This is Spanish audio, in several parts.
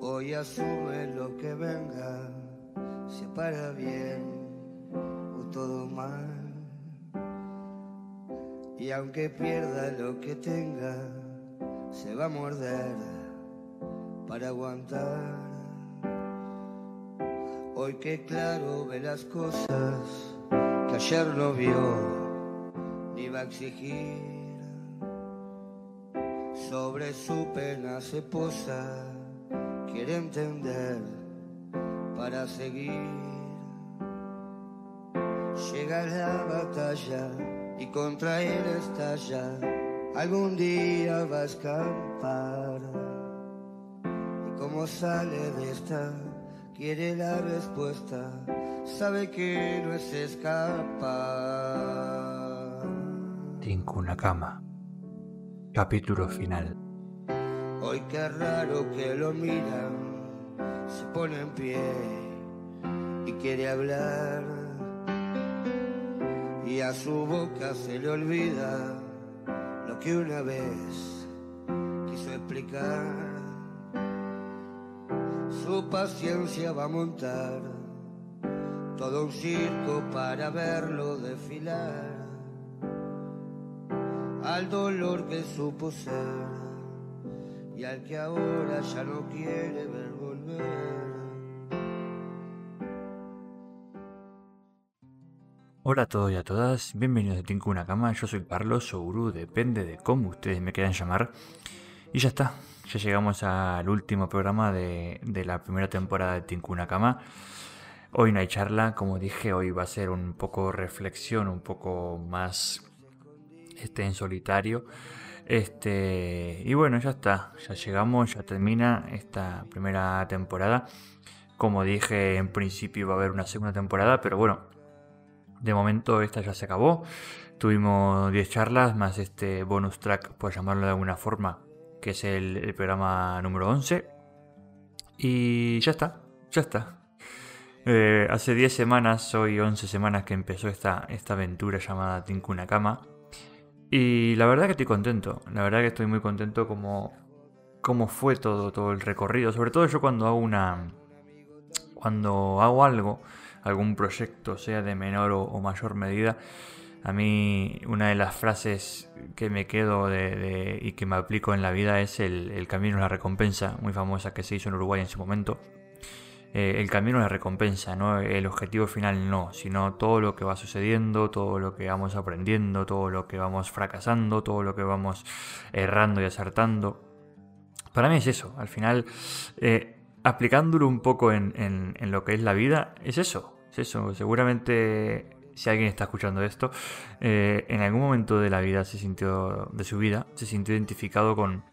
Hoy asume lo que venga, se para bien o todo mal. Y aunque pierda lo que tenga, se va a morder para aguantar. Hoy que claro ve las cosas que ayer no vio ni va a exigir. Sobre su pena se posa, quiere entender para seguir. Llega la batalla y contra él estalla. Algún día va a escapar. Y como sale de esta, quiere la respuesta. Sabe que no es escapar. Tinko una cama. Capítulo final. Hoy qué raro que lo miran, se pone en pie y quiere hablar. Y a su boca se le olvida lo que una vez quiso explicar. Su paciencia va a montar todo un circo para verlo desfilar al dolor que supo y al que ahora ya no quiere ver volver. Hola a todos y a todas, bienvenidos a Tinku una cama, yo soy Carlos Souru, depende de cómo ustedes me quieran llamar. Y ya está, ya llegamos al último programa de, de la primera temporada de Tinku una cama. Hoy no hay charla, como dije, hoy va a ser un poco reflexión, un poco más este, en solitario. Este, y bueno, ya está, ya llegamos, ya termina esta primera temporada. Como dije, en principio iba a haber una segunda temporada, pero bueno, de momento esta ya se acabó. Tuvimos 10 charlas más este bonus track, por llamarlo de alguna forma, que es el, programa número 11. Y ya está, ya está. Eh, hace 10 semanas, hoy 11 semanas que empezó esta, esta aventura llamada Tinku Nakama. Y la verdad que estoy contento, la verdad que estoy muy contento como, fue todo, todo el recorrido. Sobre todo yo cuando hago una. Cuando hago algo, algún proyecto, sea de menor o, o mayor medida, a mí una de las frases que me quedo de, de, y que me aplico en la vida es el, el camino a la recompensa, muy famosa que se hizo en Uruguay en su momento. Eh, el camino es la recompensa, ¿no? El objetivo final no, sino todo lo que va sucediendo, todo lo que vamos aprendiendo, todo lo que vamos fracasando, todo lo que vamos errando y acertando. Para mí es eso, al final, eh, aplicándolo un poco en, lo que es la vida, es eso, es eso. Seguramente si alguien está escuchando esto, eh, en algún momento de la vida se sintió, de su vida, se sintió identificado con,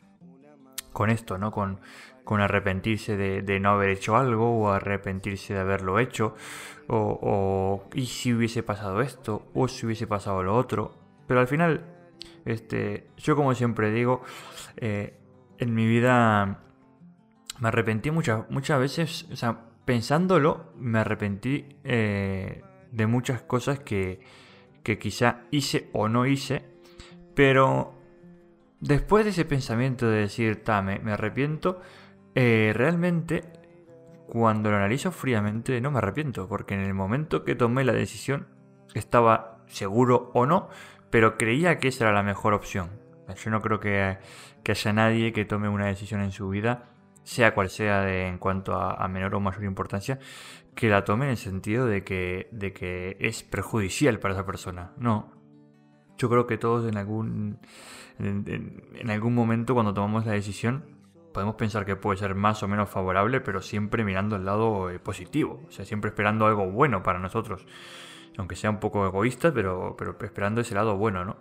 con esto, ¿no? Con, con arrepentirse de, no haber hecho algo o arrepentirse de haberlo hecho o, y si hubiese pasado esto o si hubiese pasado lo otro. Pero al final este yo como siempre digo eh, en mi vida me arrepentí muchas muchas veces o sea pensándolo me arrepentí eh, de muchas cosas que que quizá hice o no hice pero después de ese pensamiento de decir me, me arrepiento eh, realmente, cuando lo analizo fríamente, no me arrepiento, porque en el momento que tomé la decisión, estaba seguro o no, pero creía que esa era la mejor opción. Yo no creo que, haya nadie que tome una decisión en su vida, sea cual sea de, en cuanto a, a, menor o mayor importancia, que la tome en el sentido de que, de que es perjudicial para esa persona. No. Yo creo que todos en algún, en algún momento cuando tomamos la decisión podemos pensar que puede ser más o menos favorable, pero siempre mirando el lado eh, positivo, o sea, siempre esperando algo bueno para nosotros, aunque sea un poco egoísta, pero, pero esperando ese lado bueno, ¿no?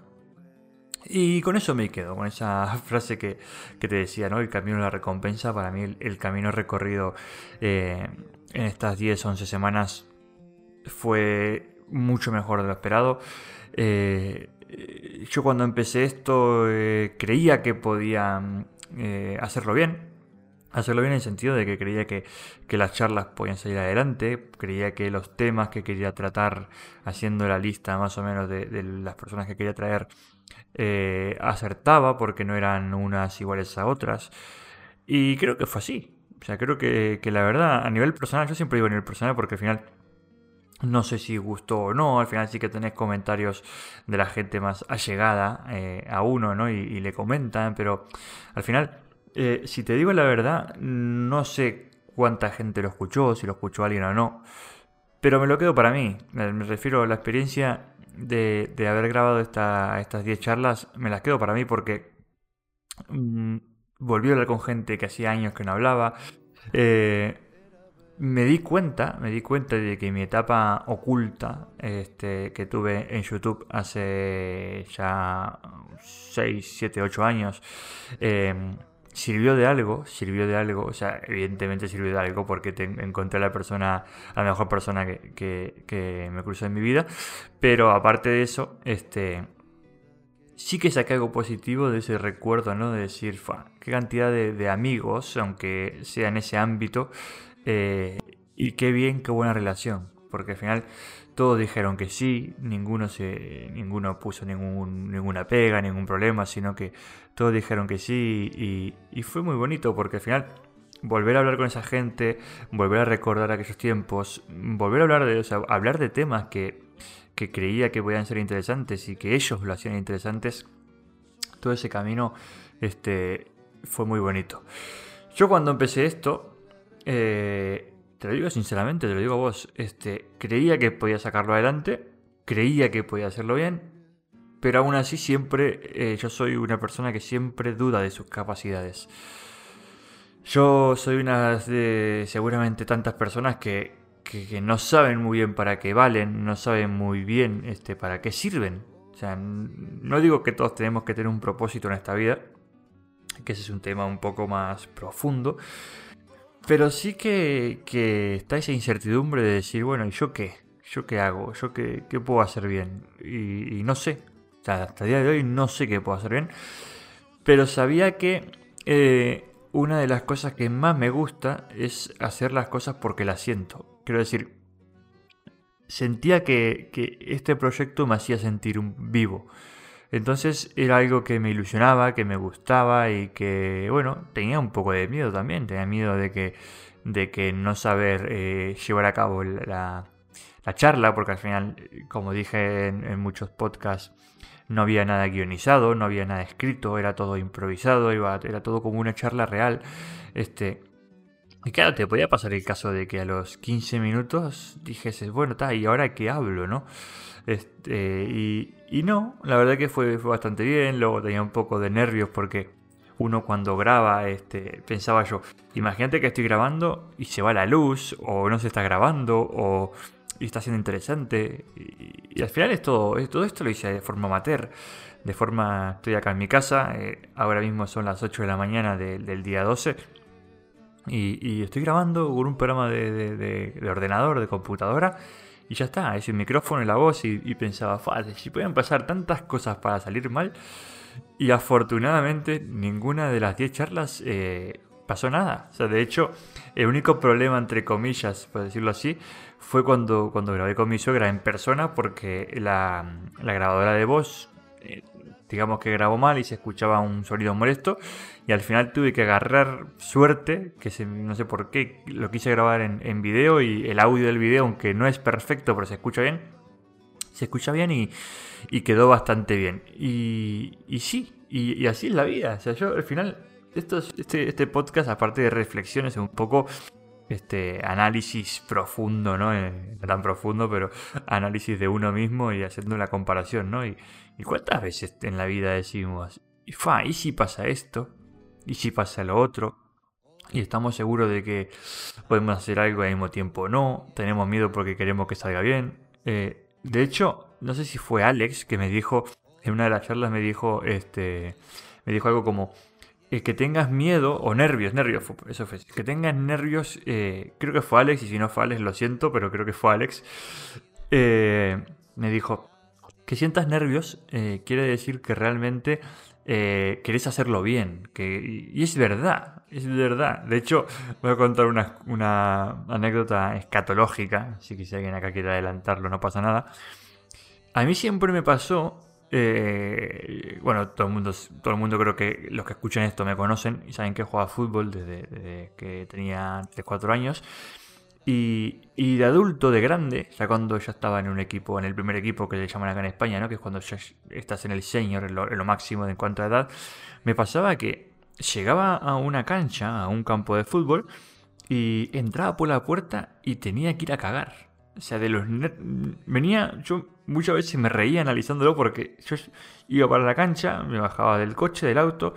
Y con eso me quedo, con esa frase que, que te decía, ¿no? El camino de la recompensa, para mí el, camino recorrido eh, en estas 10, 11 semanas fue mucho mejor de lo esperado. Eh, yo cuando empecé esto creía que podía eh, hacerlo bien. Hacerlo bien en el sentido de que creía que, que, las charlas podían salir adelante, creía que los temas que quería tratar, haciendo la lista más o menos de, las personas que quería traer, eh, acertaba porque no eran unas iguales a otras. Y creo que fue así. O sea, creo que, que la verdad, a nivel personal, yo siempre digo a nivel personal porque al final no sé si gustó o no, al final sí que tenés comentarios de la gente más allegada eh, a uno, ¿no? Y, le comentan, pero al final, eh, si te digo la verdad, no sé cuánta gente lo escuchó, si lo escuchó alguien o no, pero me lo quedo para mí. Me, refiero a la experiencia de, haber grabado estas 10 charlas, me las quedo para mí porque mm, volví a hablar con gente que hacía años que no hablaba. Eh, me di cuenta, me di cuenta de que mi etapa oculta este, que tuve en YouTube hace ya 6, 7, 8 años em, sirvió de algo, sirvió de algo, o sea, evidentemente sirvió de algo porque encontré la persona, a la mejor persona que, que, me cruzó en mi vida, pero aparte de eso, este, sí que saqué algo positivo de ese recuerdo, ¿no? De decir, qué cantidad de, de amigos, aunque sea en ese ámbito, eh, y qué bien, qué buena relación. Porque al final todos dijeron que sí, ninguno se, ninguno puso ningún, ninguna pega, ningún problema, sino que todos dijeron que sí y, fue muy bonito porque al final volver a hablar con esa gente, volver a recordar aquellos tiempos, volver a hablar de, hablar de temas que, que creía que podían ser interesantes y que ellos lo hacían interesantes, todo ese camino este, fue muy bonito. Yo cuando empecé esto, eh, te lo digo sinceramente, te lo digo a vos. Este, creía que podía sacarlo adelante, creía que podía hacerlo bien, pero aún así siempre eh, yo soy una persona que siempre duda de sus capacidades. Yo soy una de seguramente tantas personas que, que, no saben muy bien para qué valen, no saben muy bien este, para qué sirven. O sea, no digo que todos tenemos que tener un propósito en esta vida, que ese es un tema un poco más profundo, pero sí que, está esa incertidumbre de decir, bueno, ¿y yo qué? ¿Yo qué hago? ¿Yo qué, puedo hacer bien? Y, no sé. Hasta el día de hoy no sé qué puedo hacer bien. Pero sabía que eh, una de las cosas que más me gusta es hacer las cosas porque las siento. Quiero decir, sentía que, que este proyecto me hacía sentir vivo. Entonces era algo que me ilusionaba, que me gustaba y que, bueno, tenía un poco de miedo también. Tenía miedo de que, de que no saber eh, llevar a cabo la, charla, porque al final, como dije en, muchos podcasts, no había nada guionizado, no había nada escrito, era todo improvisado, iba, era todo como una charla real. Este, y claro, te podía pasar el caso de que a los 15 minutos dijese, bueno, está, ¿y ahora qué hablo, no? Este, y, no, la verdad que fue, fue, bastante bien. Luego tenía un poco de nervios porque uno cuando graba, este, pensaba yo, imagínate que estoy grabando y se va la luz, o no se está grabando, o está siendo interesante. Y, al final es todo, todo esto lo hice de forma amateur. De forma, estoy acá en mi casa, eh, ahora mismo son las 8 de la mañana del día 12. Y, estoy grabando con un programa de, de ordenador, de computadora y ya está, es el micrófono y la voz y, pensaba, si pueden pasar tantas cosas para salir mal. Y afortunadamente ninguna de las 10 charlas eh, pasó nada. O sea, de hecho, el único problema, entre comillas, por decirlo así, fue cuando, cuando grabé con mi suegra en persona porque la, la grabadora de voz eh, digamos que grabó mal y se escuchaba un sonido molesto y al final tuve que agarrar suerte, que no sé por qué lo quise grabar en, en video y el audio del video, aunque no es perfecto, pero se escucha bien, se escucha bien y, quedó bastante bien. Y, sí, y, así es la vida. O sea, yo al final, esto, este, este podcast, aparte de reflexiones, es un poco este análisis profundo, ¿no? Eh, tan profundo, pero análisis de uno mismo y haciendo la comparación, ¿no? Y, cuántas veces en la vida decimos, y, fa, ¿y si pasa esto? ¿Y si pasa lo otro? Y estamos seguros de que podemos hacer algo al mismo tiempo no, tenemos miedo porque queremos que salga bien. Eh, de hecho, no sé si fue Alex que me dijo, en una de las charlas me dijo, este, me dijo algo como, que tengas miedo o nervios, nervios, eso fue, que tengas nervios, eh, creo que fue Alex, y si no fue Alex lo siento, pero creo que fue Alex, eh, me dijo, que sientas nervios eh, quiere decir que realmente querés hacerlo bien, y es verdad, es verdad. De hecho, voy a contar una, anécdota escatológica, si alguien acá quiere adelantarlo, no pasa nada. A mí siempre me pasó Eh, bueno, todo el, mundo, todo el mundo creo que los que escuchan esto me conocen y saben que jugaba fútbol desde, que tenía 3-4 años. Y, y, de adulto, de grande, ya cuando ya estaba en un equipo, en el primer equipo que le llaman acá en España, ¿no? que es cuando ya estás en el senior, en lo, máximo en cuanto a edad, me pasaba que llegaba a una cancha, a un campo de fútbol, y entraba por la puerta y tenía que ir a cagar. O sea, de los... Venía, yo muchas veces me reía analizándolo porque yo iba para la cancha, me bajaba del coche, del auto,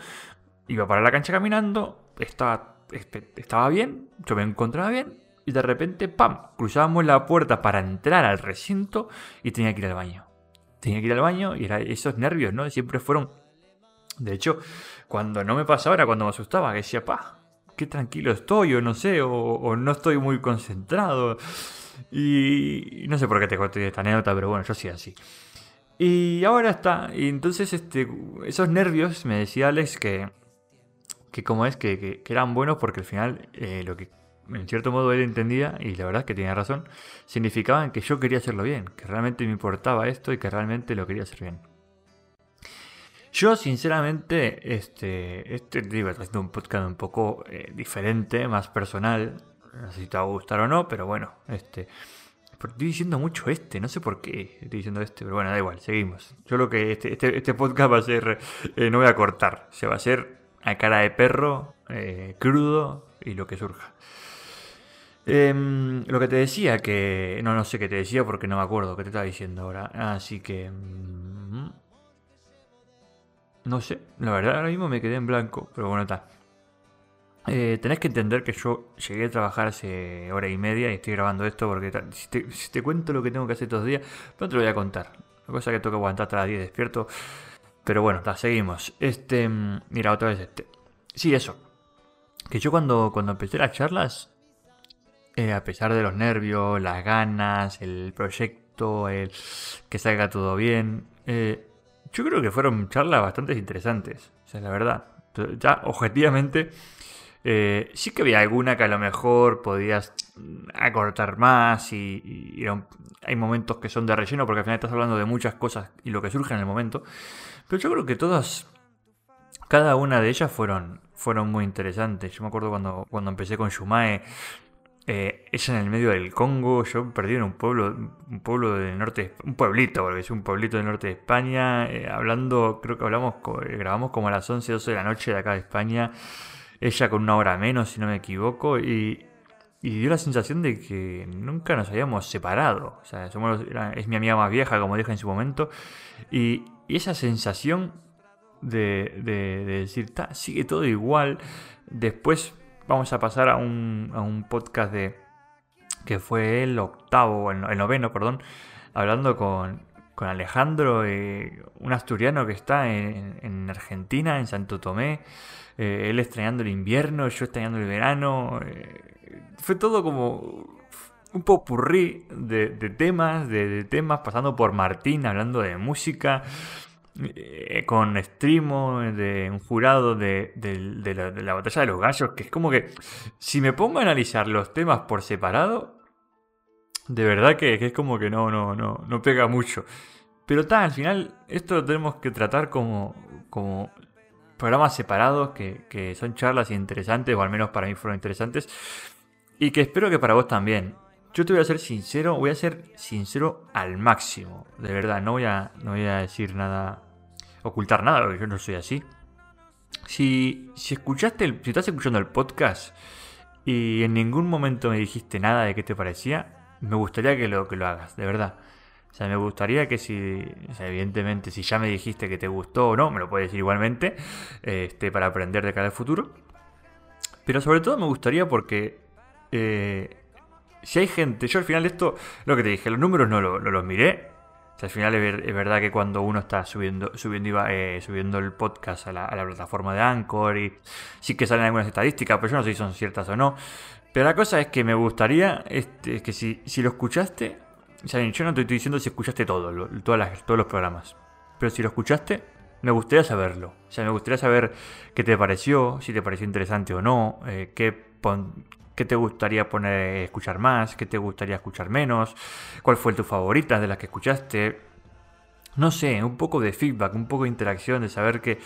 iba para la cancha caminando, estaba, estaba bien, yo me encontraba bien, y de repente, ¡pam! Cruzábamos la puerta para entrar al recinto y tenía que ir al baño. Tenía que ir al baño y era esos nervios, ¿no? Siempre fueron... De hecho, cuando no me pasaba era cuando me asustaba, que decía, pa, qué tranquilo estoy, o no sé, o, no estoy muy concentrado. Y, no sé por qué te cuento esta anécdota, pero bueno, yo sí así. Y ahora está. Y entonces este, esos nervios, me decía Alex que, que como es, que, eran buenos porque al final eh, lo que en cierto modo él entendía, y la verdad es que tenía razón, significaban que yo quería hacerlo bien, que realmente me importaba esto y que realmente lo quería hacer bien. Yo, sinceramente, este, este digo, haciendo un podcast un poco eh, diferente, más personal. No sé si te va a gustar o no, pero bueno, este. Estoy diciendo mucho este, no sé por qué estoy diciendo este, pero bueno, da igual, seguimos. Yo lo que este, este, este podcast va a ser, eh, no voy a cortar, se va a hacer a cara de perro, eh, crudo y lo que surja. Em, lo que te decía, que no, no sé qué te decía porque no me acuerdo qué te estaba diciendo ahora, así que... Mm, no sé, la verdad ahora mismo me quedé en blanco, pero bueno, está. Eh, tenés que entender que yo llegué a trabajar hace hora y media y estoy grabando esto porque si te, cuento lo que tengo que hacer estos días, no te lo voy a contar. La cosa que tengo que aguantar hasta las 10 despierto. Pero bueno, seguimos. Este, mm, mira, otra vez este. Sí, eso. Que yo cuando, cuando empecé las charlas, eh, a pesar de los nervios, las ganas, el proyecto, el que salga todo bien, eh, yo creo que fueron charlas bastante interesantes, o sea, la verdad. Ya, objetivamente, eh, sí que había alguna que a lo mejor podías acortar más y, hay momentos que son de relleno porque al final estás hablando de muchas cosas y lo que surge en el momento. Pero yo creo que todas, cada una de ellas fueron, fueron muy interesantes. Yo me acuerdo cuando, cuando empecé con Shumae, eh, ella en el medio del Congo, yo perdí en un pueblo, un pueblo del norte, un pueblito, porque es un pueblito del norte de España, eh, hablando, creo que hablamos, eh, grabamos como a las 11, 12 de la noche de acá de España, ella con una hora menos, si no me equivoco, y, dio la sensación de que nunca nos habíamos separado, o sea, somos, es mi amiga más vieja, como dije en su momento, y, esa sensación de, de, de decir, sigue todo igual, después vamos a pasar a un, podcast de que fue el octavo, el, noveno, perdón, hablando con, con Alejandro, eh, un asturiano que está en, Argentina, en Santo Tomé, eh, él extrañando el invierno, yo extrañando el verano, eh, fue todo como un popurrí de, de temas, de, temas, pasando por Martín, hablando de música, eh, con Streamo, de un jurado de, la, batalla de los gallos, que es como que si me pongo a analizar los temas por separado, de verdad que, es como que no, no, no, no pega mucho. Pero está, al final esto lo tenemos que tratar como, como programas separados, que, que son charlas interesantes, o al menos para mí fueron interesantes, y que espero que para vos también. Yo te voy a ser sincero, voy a ser sincero al máximo, de verdad, no voy a, no voy a decir nada ocultar nada, porque yo no soy así. Si, si escuchaste, si estás escuchando el podcast y en ningún momento me dijiste nada de qué te parecía, me gustaría que lo, que lo hagas, de verdad. O sea, me gustaría que si, evidentemente, si ya me dijiste que te gustó o no, me lo puedes decir igualmente, este, para aprender de cada futuro. Pero sobre todo me gustaría porque eh, si hay gente, yo al final esto, lo que te dije, los números no, no los miré, al final es, verdad que cuando uno está subiendo, subiendo, eh, subiendo el podcast a la, plataforma de Anchor y sí que salen algunas estadísticas, pero yo no sé si son ciertas o no. Pero la cosa es que me gustaría este, que si, si lo escuchaste, yo no te estoy diciendo si escuchaste todo, todas todos los programas, pero si lo escuchaste, me gustaría saberlo. O sea, me gustaría saber qué te pareció, si te pareció interesante o no, eh, qué, ¿Qué te gustaría poner, escuchar más? ¿Qué te gustaría escuchar menos? ¿Cuál fue tu favorita de las que escuchaste? no sé, un poco de feedback, un poco de interacción, de saber que,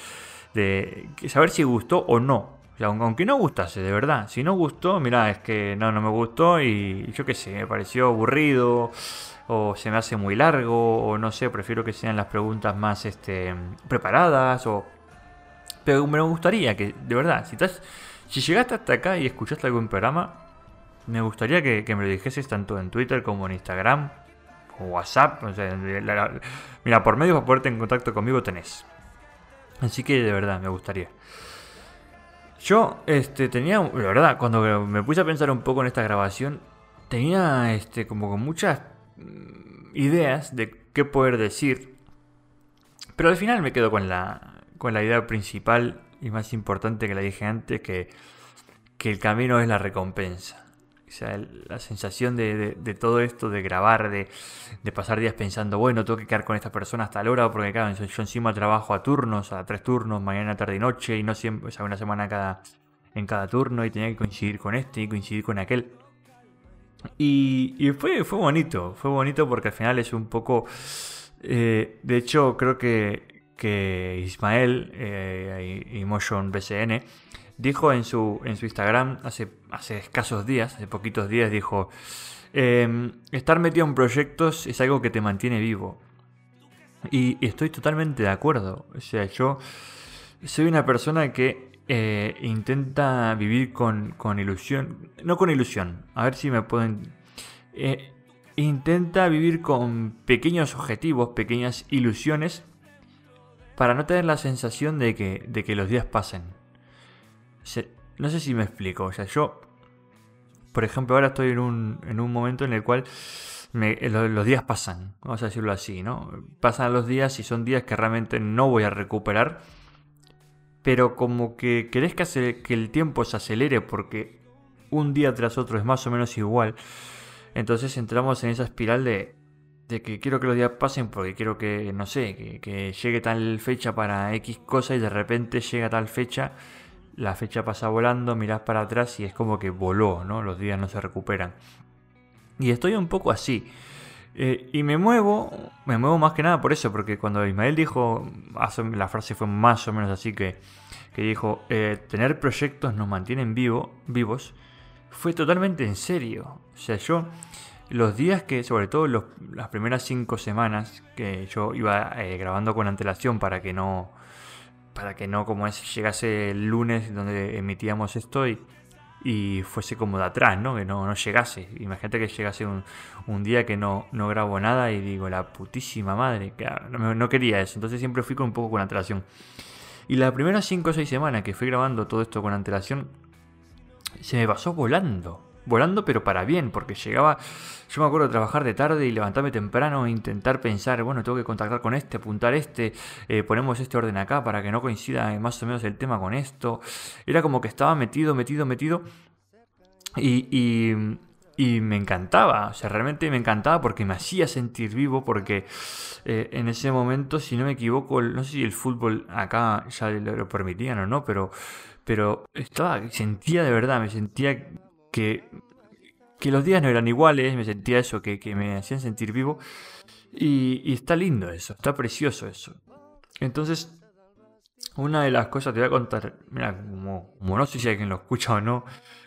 de saber si gustó o no. aunque no gustase, de verdad. Si no gustó, mira, es que no, no me gustó y yo qué sé, me pareció aburrido o se me hace muy largo o no sé, prefiero que sean las preguntas más este, preparadas o... Pero me gustaría que, de verdad, si, estás, si llegaste hasta acá y escuchaste algún programa, me gustaría que, me lo dijeses tanto en Twitter como en Instagram WhatsApp. mira, por medio para ponerte en contacto conmigo tenés. Así que de verdad, me gustaría. Yo este, tenía, la verdad, cuando me puse a pensar un poco en esta grabación, tenía este, como con muchas mm, ideas de qué poder decir. Pero al final me quedo con la, con la idea principal y más importante que la dije antes, que, que el camino es la recompensa. O sea, la sensación de, todo esto, de grabar, de, pasar días pensando, bueno, tengo que quedar con esta persona hasta la hora, porque claro, yo encima trabajo a turnos, a tres turnos, mañana, tarde y noche, y no siempre, o sea, una semana cada, en cada turno, y tenía que coincidir con este y coincidir con aquel. Y, fue, fue bonito, fue bonito porque al final es un poco... Eh, de hecho, creo que, que Ismael eh, y Motion BCN dijo en su, en su Instagram hace, hace escasos días, hace poquitos días, dijo, em, estar metido en proyectos es algo que te mantiene vivo. Y, estoy totalmente de acuerdo. O sea, yo soy una persona que eh, intenta vivir con, con, ilusión, no con ilusión, a ver si me pueden... Eh, intenta vivir con pequeños objetivos, pequeñas ilusiones, para no tener la sensación de que, de que los días pasen no sé si me explico. O sea, yo, por ejemplo, ahora estoy en un, en un momento en el cual los, días pasan, vamos a decirlo así, ¿no? Pasan los días y son días que realmente no voy a recuperar. Pero como que querés que, que el tiempo se acelere porque un día tras otro es más o menos igual. Entonces entramos en esa espiral de, de que quiero que los días pasen porque quiero que, no sé, que, llegue tal fecha para X cosa y de repente llega tal fecha la fecha pasa volando, mirás para atrás y es como que voló, ¿no? Los días no se recuperan. Y estoy un poco así. Eh, y me muevo, me muevo más que nada por eso, porque cuando Ismael dijo, la frase fue más o menos así que, que dijo, eh, tener proyectos nos mantienen vivo, vivos, fue totalmente en serio. O sea, yo, los días que, sobre todo las primeras cinco semanas, que yo iba eh, grabando con antelación para que no, para que no como es llegase el lunes donde emitíamos esto y, fuese como de atrás, ¿no? Que no, no llegase. Imagínate que llegase un, día que no, no grabo nada y digo, la putísima madre, que no, no, quería eso. Entonces siempre fui con un poco con antelación. Y las primeras 5 o 6 semanas que fui grabando todo esto con antelación, se me pasó volando volando pero para bien, porque llegaba, yo me acuerdo de trabajar de tarde y levantarme temprano e intentar pensar, bueno, tengo que contactar con este, apuntar este, eh, ponemos este orden acá para que no coincida más o menos el tema con esto. Era como que estaba metido, metido, metido y, y, me encantaba, o sea, realmente me encantaba porque me hacía sentir vivo, porque eh, en ese momento, si no me equivoco, no sé si el fútbol acá ya lo, permitían o no, pero pero estaba, sentía de verdad, me sentía que, los días no eran iguales, me sentía eso, que, me hacían sentir vivo. Y, está lindo eso, está precioso eso. Entonces, una de las cosas te voy a contar, mira, como, no sé si alguien lo escucha o no,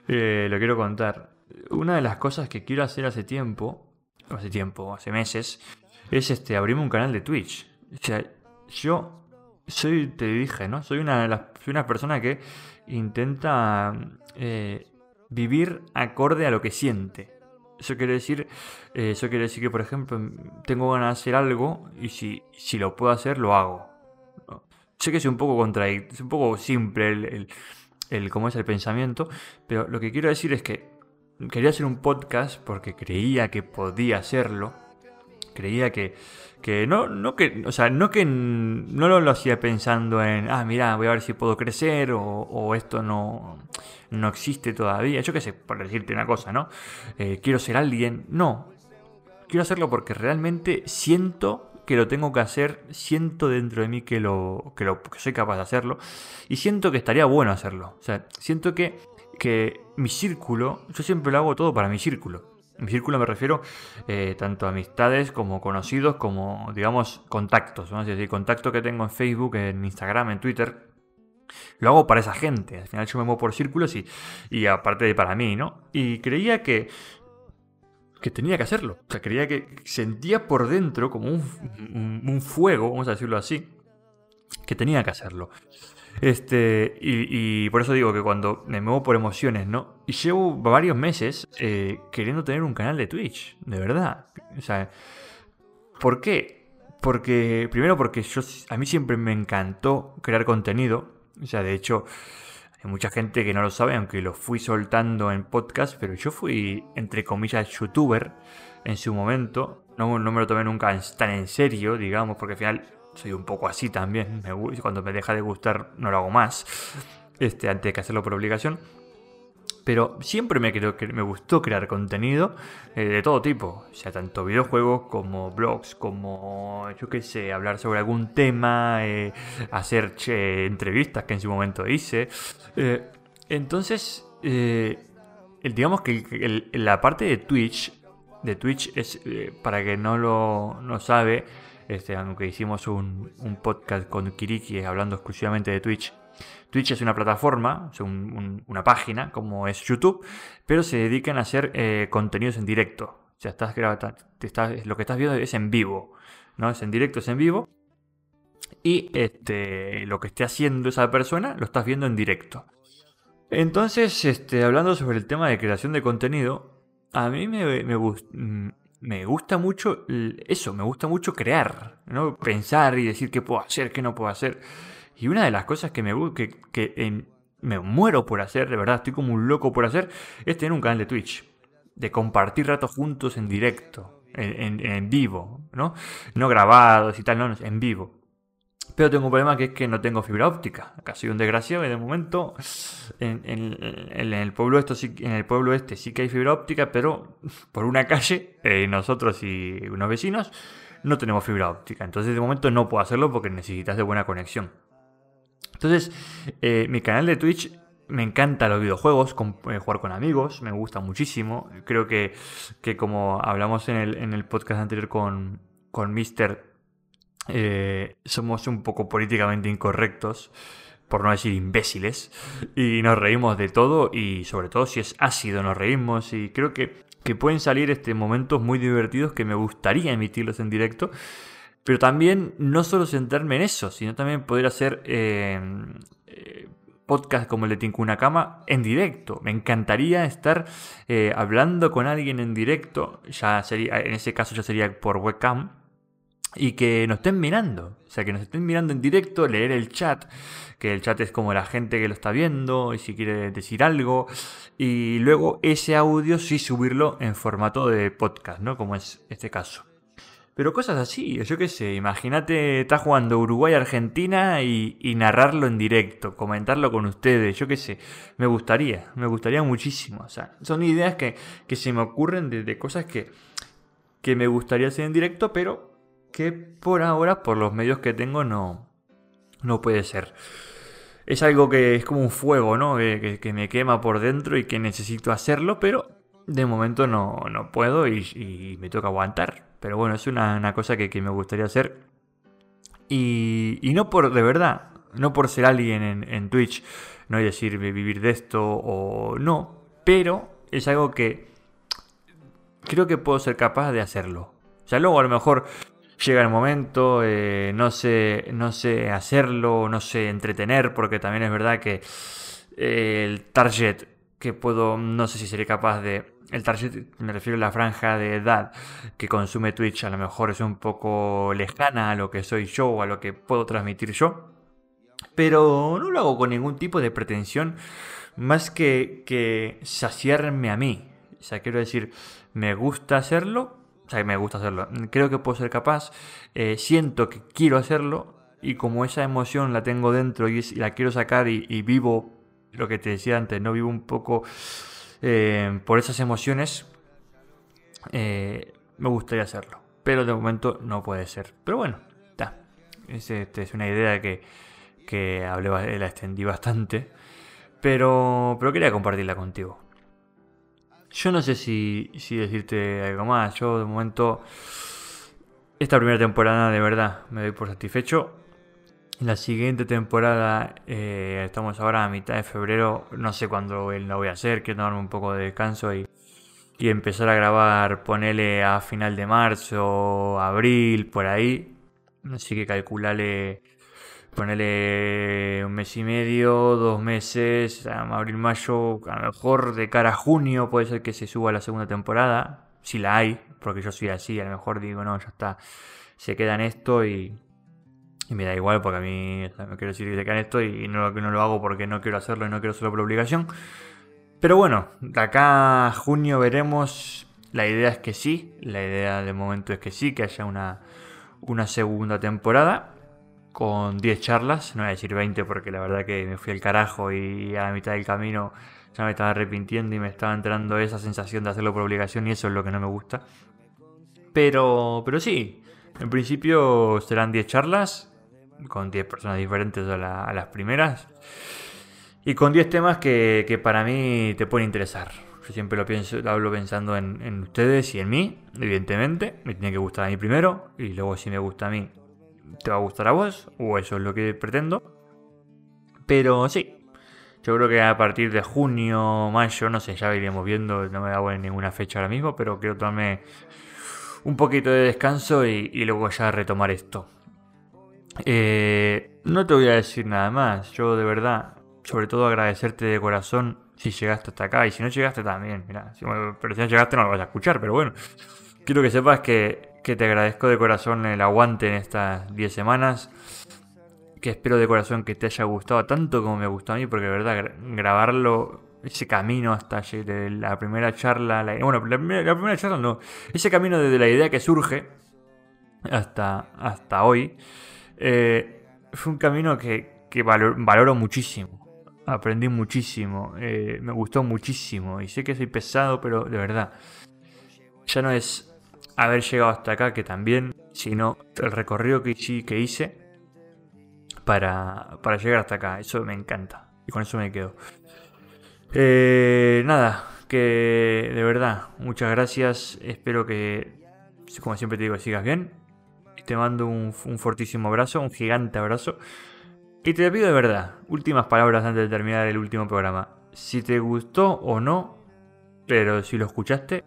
eh, lo quiero contar. Una de las cosas que quiero hacer hace tiempo, hace tiempo, hace meses, es este, abrirme un canal de Twitch. O sea, yo soy, te dije, ¿no? Soy una de las, soy una persona que intenta eh, vivir acorde a lo que siente. Eso quiere decir, eh, eso quiere decir que, por ejemplo, tengo ganas de hacer algo y si, si lo puedo hacer, lo hago. Sé que es un poco contradictorio, es un poco simple el, el, cómo es el pensamiento, pero lo que quiero decir es que quería hacer un podcast porque creía que podía hacerlo, creía que, que no, no que, o sea, no que no lo, hacía pensando en, ah, mira, voy a ver si puedo crecer o, esto no, no existe todavía. Yo qué sé, por decirte una cosa, ¿no? Eh, quiero ser alguien. No. Quiero hacerlo porque realmente siento que lo tengo que hacer, siento dentro de mí que lo, que lo que soy capaz de hacerlo y siento que estaría bueno hacerlo. O sea, siento que, que mi círculo, yo siempre lo hago todo para mi círculo. Mi círculo me refiero eh, tanto a amistades como conocidos, como, digamos, contactos. Vamos a decir, contacto que tengo en Facebook, en Instagram, en Twitter. Lo hago para esa gente. Al final yo me muevo por círculos y, y aparte de para mí, ¿no? Y creía que, que tenía que hacerlo. O sea, creía que sentía por dentro como un, un fuego, vamos a decirlo así, que tenía que hacerlo. Este, y, por eso digo que cuando me muevo por emociones, ¿no? Y llevo varios meses eh, queriendo tener un canal de Twitch, de verdad. O sea, ¿por qué? Porque, primero porque yo, a mí siempre me encantó crear contenido. O sea, de hecho, hay mucha gente que no lo sabe, aunque lo fui soltando en podcast, pero yo fui, entre comillas, youtuber en su momento. No, no me lo tomé nunca tan en serio, digamos, porque al final soy un poco así también. Me, cuando me deja de gustar, no lo hago más. Este, antes que hacerlo por obligación. Pero siempre me, creo que me gustó crear contenido eh, de todo tipo. O sea, tanto videojuegos como blogs, como, yo qué sé, hablar sobre algún tema, eh, hacer entrevistas que en su momento hice. Eh, entonces, digamos que la parte de Twitch, de Twitch es, para que no lo no sabe, este, aunque hicimos un, podcast con Kiriki hablando exclusivamente de Twitch. Twitch es una plataforma, una página como es YouTube, pero se dedican a hacer eh, contenidos en directo. O sea, estás, estás, lo que estás viendo es en vivo, ¿no? Es en directo, es en vivo. Y este, lo que esté haciendo esa persona lo estás viendo en directo. Entonces, este, hablando sobre el tema de creación de contenido, a mí me, me, mm, me gusta mucho eso, me gusta mucho crear, ¿no? Pensar y decir qué puedo hacer, qué no puedo hacer. Y una de las cosas que me que, que me muero por hacer, de verdad, estoy como un loco por hacer, es tener un canal de Twitch. De compartir ratos juntos en directo, en, en vivo, ¿no? No grabados y tal, no, en vivo. Pero tengo un problema que es que no tengo fibra óptica. Acá soy un desgraciado y de momento en, el, pueblo esto en el pueblo este sí que hay fibra óptica, pero por una calle, eh, nosotros y unos vecinos no tenemos fibra óptica. Entonces de momento no puedo hacerlo porque necesitas de buena conexión. Entonces, eh, mi canal de Twitch me encanta los videojuegos, eh, jugar con amigos, me gusta muchísimo. Creo que, que como hablamos en el, en el podcast anterior con, con Mr eh, somos un poco políticamente incorrectos, por no decir imbéciles, y nos reímos de todo y sobre todo si es ácido nos reímos y creo que, que pueden salir este, momentos muy divertidos que me gustaría emitirlos en directo. Pero también no solo centrarme en eso, sino también poder hacer eh, eh, podcast como el de Tincuna Cama en directo. Me encantaría estar hablando con alguien en directo. Ya sería, en ese caso ya sería por webcam y que nos estén mirando. O sea, que nos estén mirando en directo, leer el chat, que el chat es como la gente que lo está viendo y si quiere decir algo. Y luego ese audio sí subirlo en formato de podcast, ¿no? Como es este caso. Pero cosas así, yo qué sé, imagínate, está jugando Uruguay-Argentina y, narrarlo en directo, comentarlo con ustedes, yo qué sé, me gustaría, me gustaría muchísimo. O sea, son ideas que, que se me ocurren de, cosas que, que me gustaría hacer en directo, pero que por ahora, por los medios que tengo, no, no puede ser. Es algo que es como un fuego, ¿no? Que, me quema por dentro y que necesito hacerlo, pero de momento no, no puedo y, me toca aguantar. Pero bueno, es una, cosa que, me gustaría hacer. Y, y, no por, de verdad, no por ser alguien en, en Twitch, no hay decir vivir de esto o no, pero es algo que creo que puedo ser capaz de hacerlo. O sea, luego a lo mejor llega el momento, eh, no, sé, no sé hacerlo, no sé entretener, porque también es verdad que eh, el target que puedo, no sé si seré capaz de... El target, me refiero a la franja de edad que consume Twitch, a lo mejor es un poco lejana a lo que soy yo o a lo que puedo transmitir yo. Pero no lo hago con ningún tipo de pretensión más que, que saciarme a mí. O sea, quiero decir, me gusta hacerlo, sea, me gusta hacerlo. Creo que puedo ser capaz. Eh, siento que quiero hacerlo. Y como esa emoción la tengo dentro y, la quiero sacar y, vivo lo que te decía antes, no vivo un poco eh, por esas emociones, eh, me gustaría hacerlo. Pero de momento no puede ser. Pero bueno, está. Este, es una idea que, que hablé, la extendí bastante. Pero, pero quería compartirla contigo. Yo no sé si, decirte algo más. Yo de momento, esta primera temporada de verdad me doy por satisfecho. La siguiente temporada, eh, estamos ahora a mitad de febrero, no sé cuándo la voy a hacer, quiero tomarme un poco de descanso y, y empezar a grabar, ponele a final de marzo, abril, por ahí. Así que calculale Ponele un mes y medio, dos meses, abril, mayo, a lo mejor de cara a junio puede ser que se suba la segunda temporada, si la hay, porque yo soy así, a lo mejor digo, no, ya está, se queda en esto y, y me da igual porque a mí no quiero decir que se queda en esto y no, no lo hago porque no quiero hacerlo y no quiero hacerlo por obligación. Pero bueno, de acá a junio veremos. La idea es que sí, la idea de momento es que sí, que haya una, una segunda temporada con 10 charlas, no voy a decir 20 porque la verdad que me fui al carajo y a la mitad del camino ya me estaba arrepintiendo y me estaba entrando esa sensación de hacerlo por obligación y eso es lo que no me gusta. Pero, pero sí, en principio serán 10 charlas con 10 personas diferentes a, las primeras y con 10 temas que, para mí te pueden interesar. Yo siempre lo pienso, lo hablo pensando en, en ustedes y en mí, evidentemente. Me tiene que gustar a mí primero y luego si me gusta a mí te va a gustar a vos, o eso es lo que pretendo. Pero sí, yo creo que a partir de junio, mayo, no sé, ya iremos viendo, no me da en ninguna fecha ahora mismo, pero quiero tomarme un poquito de descanso y, luego ya retomar esto. Eh, no te voy a decir nada más, yo de verdad, sobre todo agradecerte de corazón si llegaste hasta acá y si no llegaste también, mira, pero si no llegaste no lo vas a escuchar, pero bueno, quiero que sepas que que te agradezco de corazón el aguante en estas 10 semanas. Que espero de corazón que te haya gustado tanto como me gustó a mí, porque de verdad grabarlo, ese camino hasta la primera charla, bueno, la primera, charla no, ese camino desde la idea que surge hasta, hasta hoy, eh, fue un camino que, que valoro, muchísimo. Aprendí muchísimo, eh, me gustó muchísimo y sé que soy pesado, pero de verdad, ya no es haber llegado hasta acá, que también, sino el recorrido que, que hice para, para llegar hasta acá. Eso me encanta. Y con eso me quedo. Eh, nada, que de verdad, muchas gracias. Espero que, como siempre te digo, sigas bien. Te mando un, un fortísimo abrazo, un gigante abrazo. Y te pido de verdad, últimas palabras antes de terminar el último programa. Si te gustó o no, pero si lo escuchaste,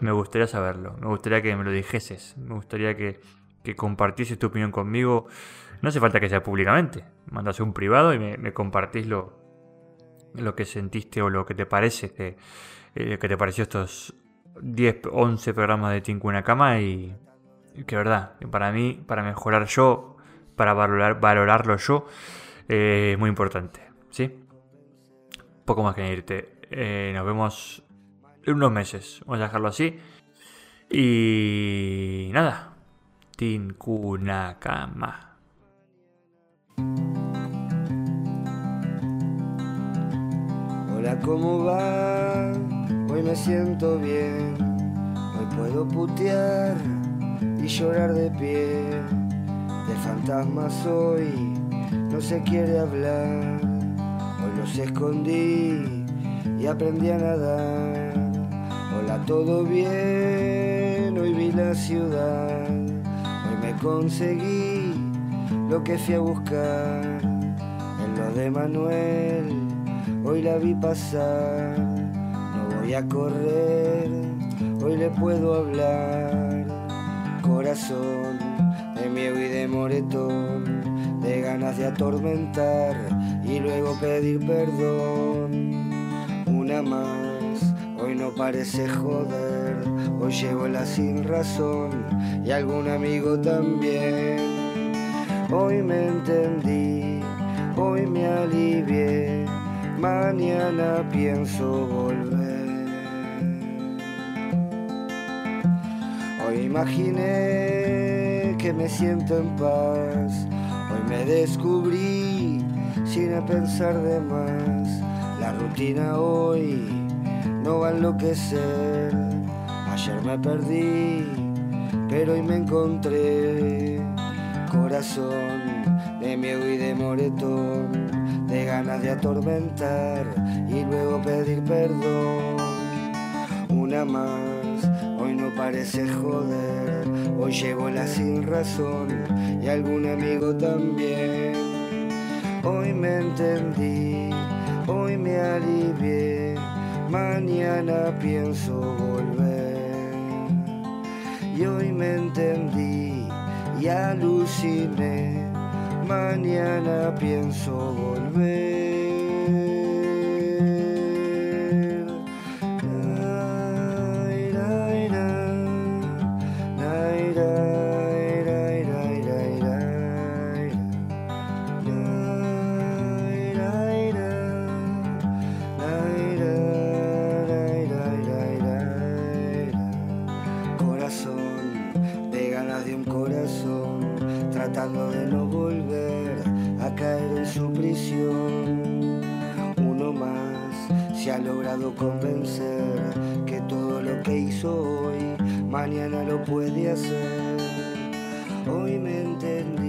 me gustaría saberlo, me gustaría que me lo dijeses, me gustaría que, que compartieses tu opinión conmigo. No hace falta que sea públicamente, mandas un privado y me, compartís lo, que sentiste o lo que te parece, que, eh, te pareció estos 10, 11 programas de Tinku en cama y, que verdad, para mí, para mejorar yo, para valorar, valorarlo yo, eh, es muy importante, ¿sí? Poco más que añadirte. Eh, nos vemos unos meses. Vamos a dejarlo así. Y nada. Tinkunakama. Hola, ¿cómo va? Hoy me siento bien. Hoy puedo putear y llorar de pie. De fantasmas hoy no se quiere hablar. Hoy los escondí y aprendí a nadar. Todo bien, hoy vi la ciudad, hoy me conseguí lo que fui a buscar. En lo de Manuel, hoy la vi pasar, no voy a correr, hoy le puedo hablar. Corazón de miedo y de moretón, de ganas de atormentar y luego pedir perdón. Una más no parece joder, hoy llevo la sin razón y algún amigo también. Hoy me entendí, hoy me alivié, mañana pienso volver. Hoy imaginé que me siento en paz, hoy me descubrí sin pensar de más. La rutina hoy no va a enloquecer. Ayer me perdí, pero hoy me encontré. Corazón de miedo y de moretón, de ganas de atormentar y luego pedir perdón. más, hoy no parece joder, hoy llevo la sin razón y algún amigo también. Hoy me entendí, hoy me alivié, mañana pienso volver. Y hoy me entendí y aluciné, mañana pienso volver. Convencer que todo lo que hizo hoy, mañana lo puede hacer. Hoy me entendí,